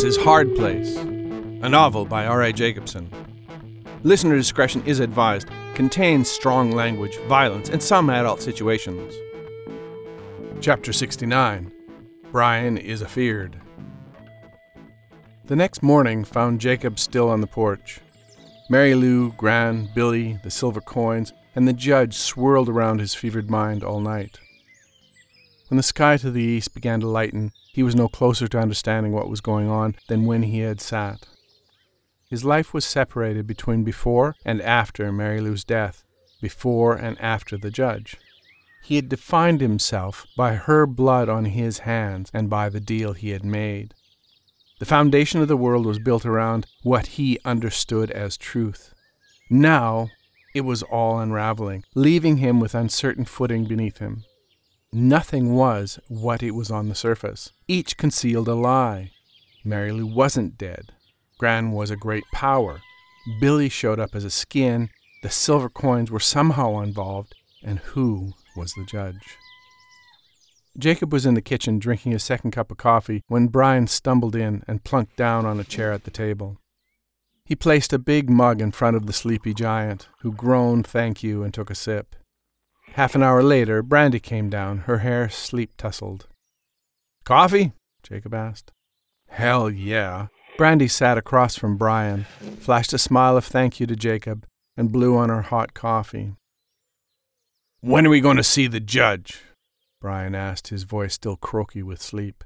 is Hard Place, a novel by R.A. Jacobson. Listener discretion is advised, contains strong language, violence, and some adult situations. Chapter 69 Brian is Afeared. The next morning found Jacob still on the porch. Mary Lou, Gran, Billy, the silver coins, and the judge swirled around his fevered mind all night. When the sky to the east began to lighten, he was no closer to understanding what was going on than when he had sat. His life was separated between before and after Mary Lou's death, before and after the judge. He had defined himself by her blood on his hands and by the deal he had made. The foundation of the world was built around what he understood as truth. Now it was all unraveling, leaving him with uncertain footing beneath him. Nothing was what it was on the surface. Each concealed a lie. Mary Lou wasn't dead. Gran was a great power. Billy showed up as a skin. The silver coins were somehow involved. And who was the judge? Jacob was in the kitchen drinking his second cup of coffee when Brian stumbled in and plunked down on a chair at the table. He placed a big mug in front of the sleepy giant, who groaned thank you and took a sip. Half an hour later, Brandy came down, her hair sleep tousled. Coffee? Jacob asked. Hell yeah. Brandy sat across from Brian, flashed a smile of thank you to Jacob, and blew on her hot coffee. When are we going to see the judge? Brian asked, his voice still croaky with sleep.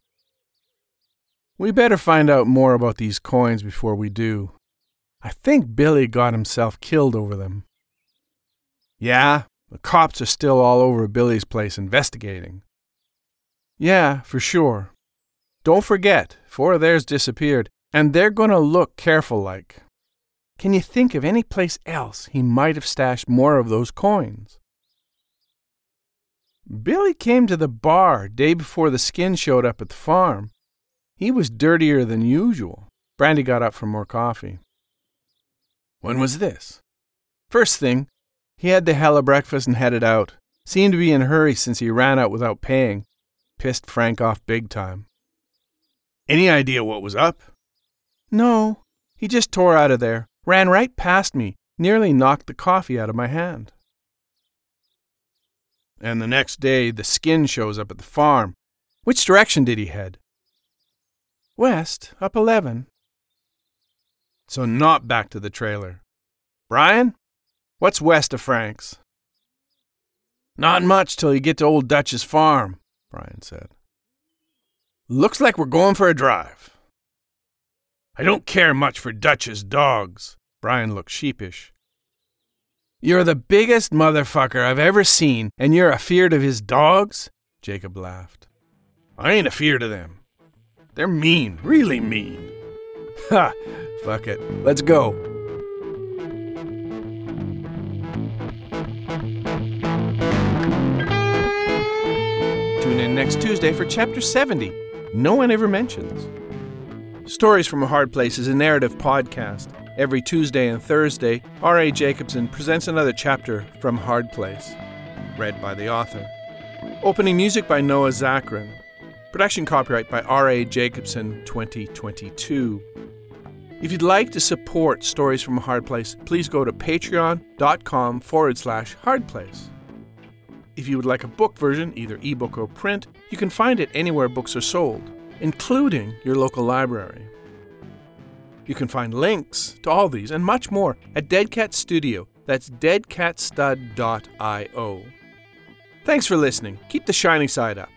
We better find out more about these coins before we do. I think Billy got himself killed over them. Yeah, the cops are still all over Billy's place investigating. Yeah, for sure. Don't forget, four of theirs disappeared, and they're going to look careful like. Can you think of any place else he might have stashed more of those coins? Billy came to the bar day before the skin showed up at the farm. He was dirtier than usual. Brandy got up for more coffee. When was this? First thing, he had the hell of breakfast and headed out. Seemed to be in a hurry since he ran out without paying. Pissed Frank off big time. Any idea what was up? No. He just tore out of there, ran right past me, nearly knocked the coffee out of my hand. And the next day, the skin shows up at the farm. Which direction did he head? West, up 11. So, not back to the trailer. Brian, What's west of Frank's? Not much till you get to old Dutch's farm, Brian said. Looks like we're going for a drive. I don't care much for Dutch's dogs. Brian looked sheepish. You're the biggest motherfucker I've ever seen, and you're afeard of his dogs? Jacob laughed. I ain't afeard of them. They're mean, really mean. Ha! Fuck it. Let's go. Next Tuesday for Chapter 70 No One Ever Mentions. Stories from a Hard Place is a narrative podcast. Every Tuesday and Thursday, R.A. Jacobson presents another chapter from Hard Place, read by the author. Opening music by Noah Zachrin. Production copyright by R.A. Jacobson 2022. If you'd like to support Stories from a Hard Place, please go to patreon.com forward slash hardplace. If you would like a book version, either ebook or print, you can find it anywhere books are sold, including your local library. You can find links to all these and much more at Dead Cat Studio. That's deadcatstud.io. Thanks for listening. Keep the shiny side up.